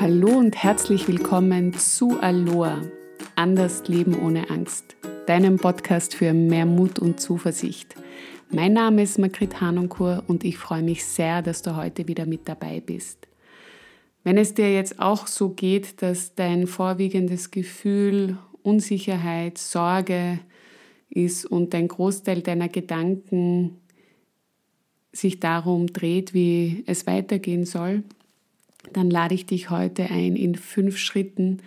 Hallo und herzlich willkommen zu Aloha, Anders Leben ohne Angst, deinem Podcast für mehr Mut und Zuversicht. Mein Name ist Margrit Hanunkur und ich freue mich sehr, dass du heute wieder mit dabei bist. Wenn es dir jetzt auch so geht, dass dein vorwiegendes Gefühl Unsicherheit, Sorge ist und ein Großteil deiner Gedanken sich darum dreht, wie es weitergehen soll, dann lade ich dich heute ein, in fünf Schritten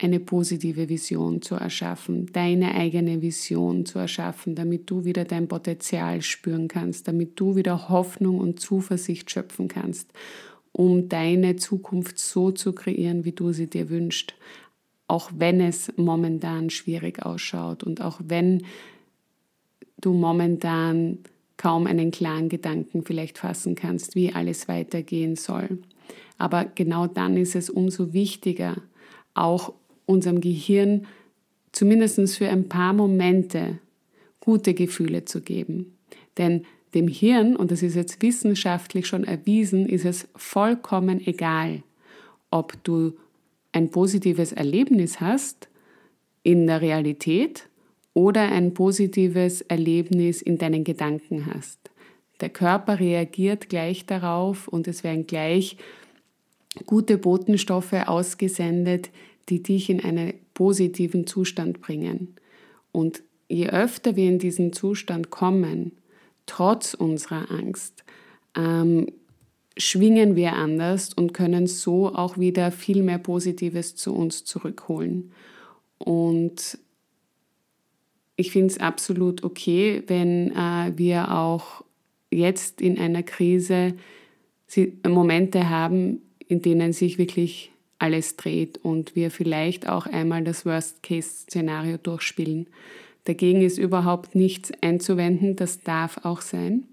eine positive Vision zu erschaffen, deine eigene Vision zu erschaffen, damit du wieder dein Potenzial spüren kannst, damit du wieder Hoffnung und Zuversicht schöpfen kannst, um deine Zukunft so zu kreieren, wie du sie dir wünschst, auch wenn es momentan schwierig ausschaut und auch wenn du momentan kaum einen klaren Gedanken vielleicht fassen kannst, wie alles weitergehen soll. Aber genau dann ist es umso wichtiger, auch unserem Gehirn zumindest für ein paar Momente gute Gefühle zu geben. Denn dem Hirn, und das ist jetzt wissenschaftlich schon erwiesen, ist es vollkommen egal, ob du ein positives Erlebnis hast in der Realität oder ein positives Erlebnis in deinen Gedanken hast. Der Körper reagiert gleich darauf und es werden gleich gute Botenstoffe ausgesendet, die dich in einen positiven Zustand bringen. Und je öfter wir in diesen Zustand kommen, trotz unserer Angst, ähm, schwingen wir anders und können so auch wieder viel mehr Positives zu uns zurückholen. Und ich finde es absolut okay, wenn äh, wir auch jetzt in einer Krise Momente haben, in denen sich wirklich alles dreht und wir vielleicht auch einmal das Worst-Case-Szenario durchspielen. Dagegen ist überhaupt nichts einzuwenden, das darf auch sein.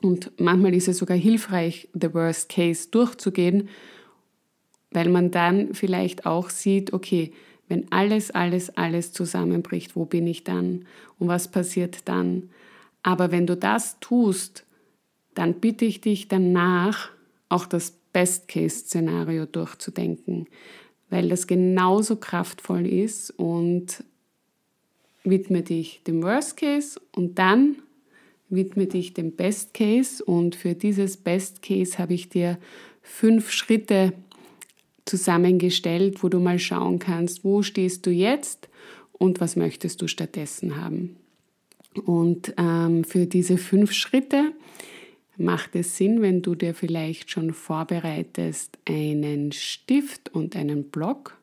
Und manchmal ist es sogar hilfreich, the Worst Case durchzugehen, weil man dann vielleicht auch sieht, okay, wenn alles, alles, alles zusammenbricht, wo bin ich dann und was passiert dann? Aber wenn du das tust, dann bitte ich dich danach auch das Best-Case-Szenario durchzudenken, weil das genauso kraftvoll ist und widme dich dem Worst Case und dann widme dich dem Best Case und für dieses Best Case habe ich dir fünf Schritte zusammengestellt, wo du mal schauen kannst, wo stehst du jetzt und was möchtest du stattdessen haben. Und ähm, für diese fünf Schritte macht es Sinn, wenn du dir vielleicht schon vorbereitest einen Stift und einen Block,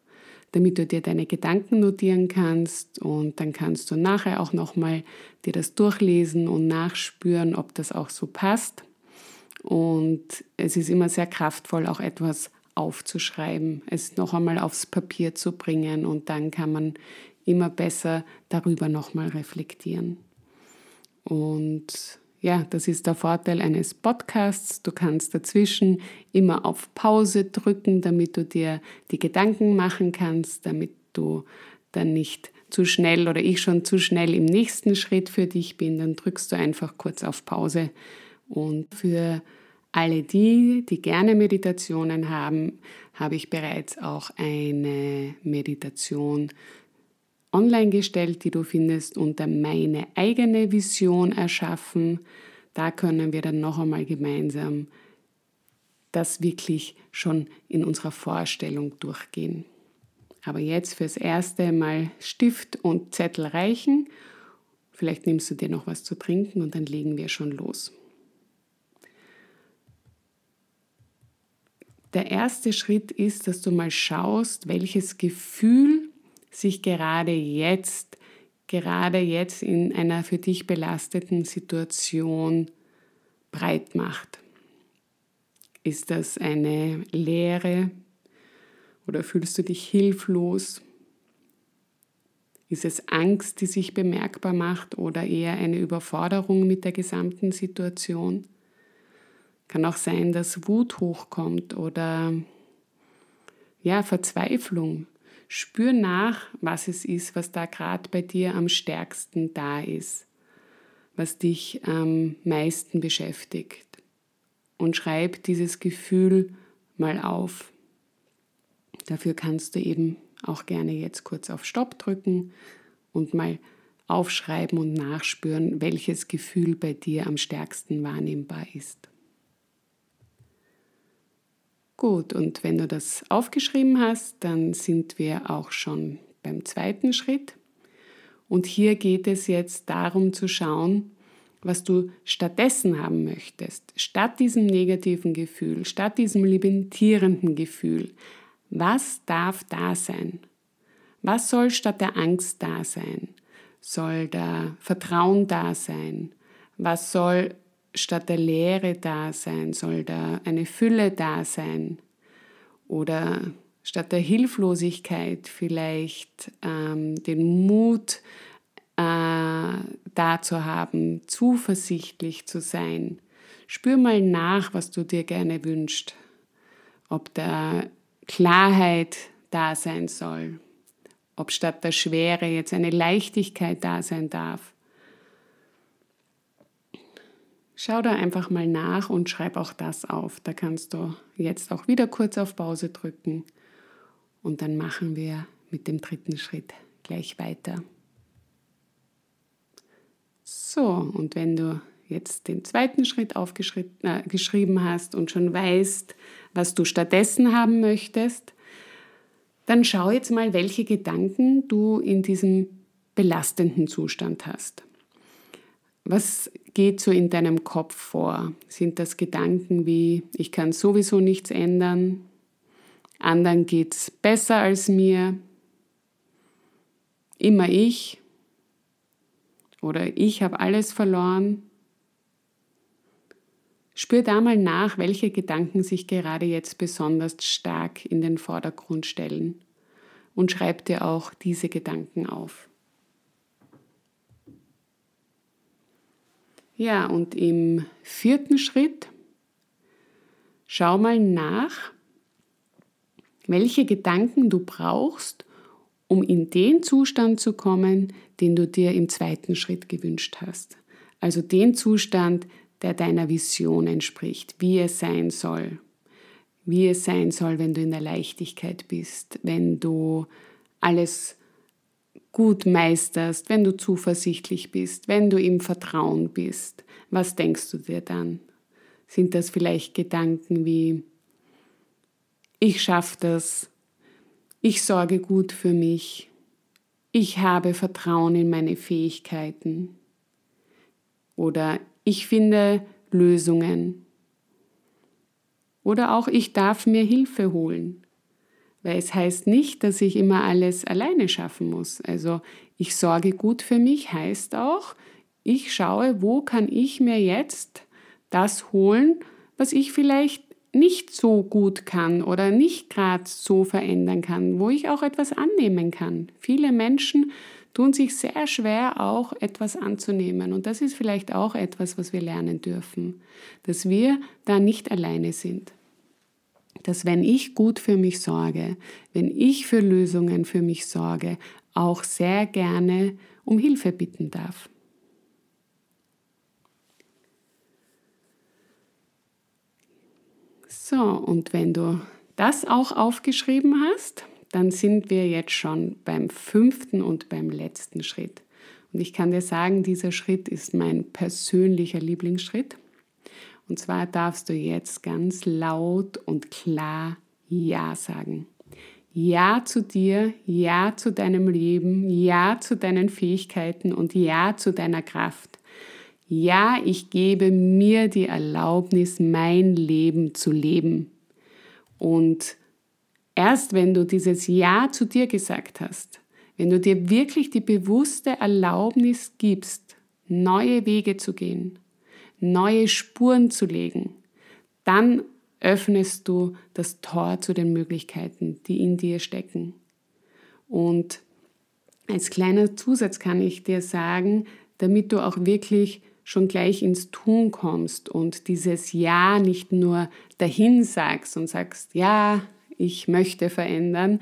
damit du dir deine Gedanken notieren kannst und dann kannst du nachher auch nochmal dir das durchlesen und nachspüren, ob das auch so passt. Und es ist immer sehr kraftvoll, auch etwas aufzuschreiben, es noch einmal aufs Papier zu bringen und dann kann man immer besser darüber nochmal reflektieren. Und ja, das ist der Vorteil eines Podcasts. Du kannst dazwischen immer auf Pause drücken, damit du dir die Gedanken machen kannst, damit du dann nicht zu schnell oder ich schon zu schnell im nächsten Schritt für dich bin. Dann drückst du einfach kurz auf Pause. Und für alle die, die gerne Meditationen haben, habe ich bereits auch eine Meditation online gestellt, die du findest unter meine eigene Vision erschaffen. Da können wir dann noch einmal gemeinsam das wirklich schon in unserer Vorstellung durchgehen. Aber jetzt fürs erste Mal Stift und Zettel reichen. Vielleicht nimmst du dir noch was zu trinken und dann legen wir schon los. Der erste Schritt ist, dass du mal schaust, welches Gefühl sich gerade jetzt, gerade jetzt in einer für dich belasteten Situation breit macht. Ist das eine Leere oder fühlst du dich hilflos? Ist es Angst, die sich bemerkbar macht oder eher eine Überforderung mit der gesamten Situation? Kann auch sein, dass Wut hochkommt oder ja, Verzweiflung. Spür nach, was es ist, was da gerade bei dir am stärksten da ist, was dich am meisten beschäftigt. Und schreib dieses Gefühl mal auf. Dafür kannst du eben auch gerne jetzt kurz auf Stopp drücken und mal aufschreiben und nachspüren, welches Gefühl bei dir am stärksten wahrnehmbar ist. Gut, und wenn du das aufgeschrieben hast, dann sind wir auch schon beim zweiten Schritt. Und hier geht es jetzt darum zu schauen, was du stattdessen haben möchtest. Statt diesem negativen Gefühl, statt diesem limitierenden Gefühl. Was darf da sein? Was soll statt der Angst da sein? Soll da Vertrauen da sein? Was soll statt der Leere da sein? Soll da eine Fülle da sein? Oder statt der Hilflosigkeit vielleicht ähm, den Mut äh, da zu haben, zuversichtlich zu sein. Spür mal nach, was du dir gerne wünschst. Ob da Klarheit da sein soll, ob statt der Schwere jetzt eine Leichtigkeit da sein darf. Schau da einfach mal nach und schreib auch das auf. Da kannst du jetzt auch wieder kurz auf Pause drücken und dann machen wir mit dem dritten Schritt gleich weiter. So, und wenn du jetzt den zweiten Schritt aufgeschrieben äh, hast und schon weißt, was du stattdessen haben möchtest, dann schau jetzt mal, welche Gedanken du in diesem belastenden Zustand hast. Was geht so in deinem Kopf vor? Sind das Gedanken wie, ich kann sowieso nichts ändern, anderen geht es besser als mir, immer ich oder ich habe alles verloren? Spür da mal nach, welche Gedanken sich gerade jetzt besonders stark in den Vordergrund stellen und schreib dir auch diese Gedanken auf. Ja, und im vierten Schritt schau mal nach, welche Gedanken du brauchst, um in den Zustand zu kommen, den du dir im zweiten Schritt gewünscht hast. Also den Zustand, der deiner Vision entspricht, wie es sein soll. Wie es sein soll, wenn du in der Leichtigkeit bist, wenn du alles gut meisterst, wenn du zuversichtlich bist, wenn du im Vertrauen bist. Was denkst du dir dann? Sind das vielleicht Gedanken wie, ich schaffe das, ich sorge gut für mich, ich habe Vertrauen in meine Fähigkeiten oder ich finde Lösungen. Oder auch ich darf mir Hilfe holen. Weil es heißt nicht, dass ich immer alles alleine schaffen muss. Also ich sorge gut für mich heißt auch, ich schaue, wo kann ich mir jetzt das holen, was ich vielleicht nicht so gut kann oder nicht gerade so verändern kann, wo ich auch etwas annehmen kann. Viele Menschen tun sich sehr schwer, auch etwas anzunehmen. Und das ist vielleicht auch etwas, was wir lernen dürfen, dass wir da nicht alleine sind. Dass wenn ich gut für mich sorge, wenn ich für Lösungen für mich sorge, auch sehr gerne um Hilfe bitten darf. So, und wenn du das auch aufgeschrieben hast, dann sind wir jetzt schon beim fünften und beim letzten Schritt. Und ich kann dir sagen, dieser Schritt ist mein persönlicher Lieblingsschritt. Und zwar darfst du jetzt ganz laut und klar Ja sagen. Ja zu dir, Ja zu deinem Leben, Ja zu deinen Fähigkeiten und Ja zu deiner Kraft. Ja, ich gebe mir die Erlaubnis, mein Leben zu leben. Und Erst wenn du dieses Ja zu dir gesagt hast, wenn du dir wirklich die bewusste Erlaubnis gibst, neue Wege zu gehen, neue Spuren zu legen, dann öffnest du das Tor zu den Möglichkeiten, die in dir stecken. Und als kleiner Zusatz kann ich dir sagen, damit du auch wirklich schon gleich ins Tun kommst und dieses Ja nicht nur dahin sagst und sagst, ja, ich möchte verändern,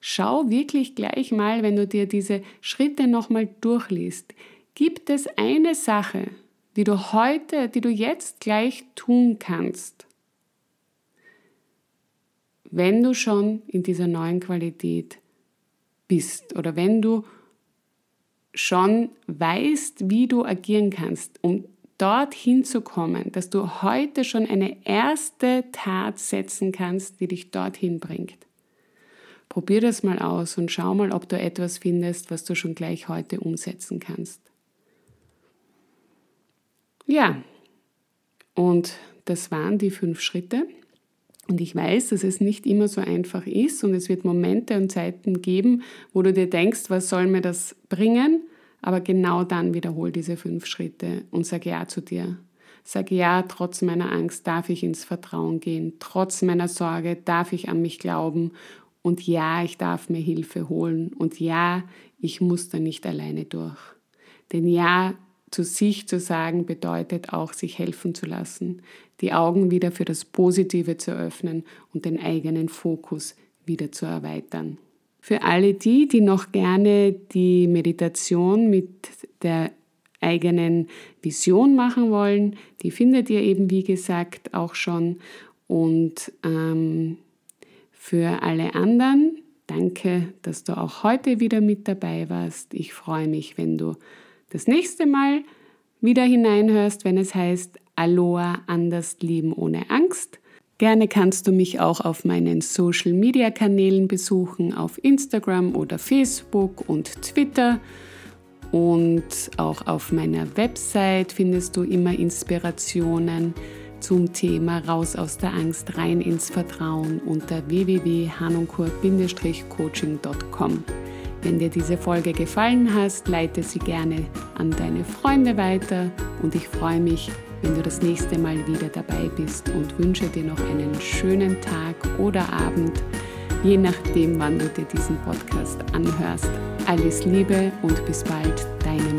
schau wirklich gleich mal, wenn du dir diese Schritte nochmal durchliest, gibt es eine Sache, die du heute, die du jetzt gleich tun kannst, wenn du schon in dieser neuen Qualität bist oder wenn du schon weißt, wie du agieren kannst, um dorthin zu kommen, dass du heute schon eine erste Tat setzen kannst, die dich dorthin bringt. Probier das mal aus und schau mal, ob du etwas findest, was du schon gleich heute umsetzen kannst. Ja, und das waren die fünf Schritte. Und ich weiß, dass es nicht immer so einfach ist und es wird Momente und Zeiten geben, wo du dir denkst, was soll mir das bringen? Aber genau dann wiederhol diese fünf Schritte und sag Ja zu dir. Sag Ja, trotz meiner Angst darf ich ins Vertrauen gehen. Trotz meiner Sorge darf ich an mich glauben. Und ja, ich darf mir Hilfe holen. Und ja, ich muss da nicht alleine durch. Denn ja, zu sich zu sagen bedeutet auch, sich helfen zu lassen, die Augen wieder für das Positive zu öffnen und den eigenen Fokus wieder zu erweitern. Für alle die, die noch gerne die Meditation mit der eigenen Vision machen wollen, die findet ihr eben, wie gesagt, auch schon. Und ähm, für alle anderen, danke, dass du auch heute wieder mit dabei warst. Ich freue mich, wenn du das nächste Mal wieder hineinhörst, wenn es heißt Aloha anders lieben ohne Angst. Gerne kannst du mich auch auf meinen Social Media Kanälen besuchen, auf Instagram oder Facebook und Twitter. Und auch auf meiner Website findest du immer Inspirationen zum Thema Raus aus der Angst, rein ins Vertrauen unter www.hanunkur-coaching.com. Wenn dir diese Folge gefallen hat, leite sie gerne an deine Freunde weiter und ich freue mich, wenn du das nächste Mal wieder dabei bist und wünsche dir noch einen schönen Tag oder Abend, je nachdem, wann du dir diesen Podcast anhörst. Alles Liebe und bis bald, deine.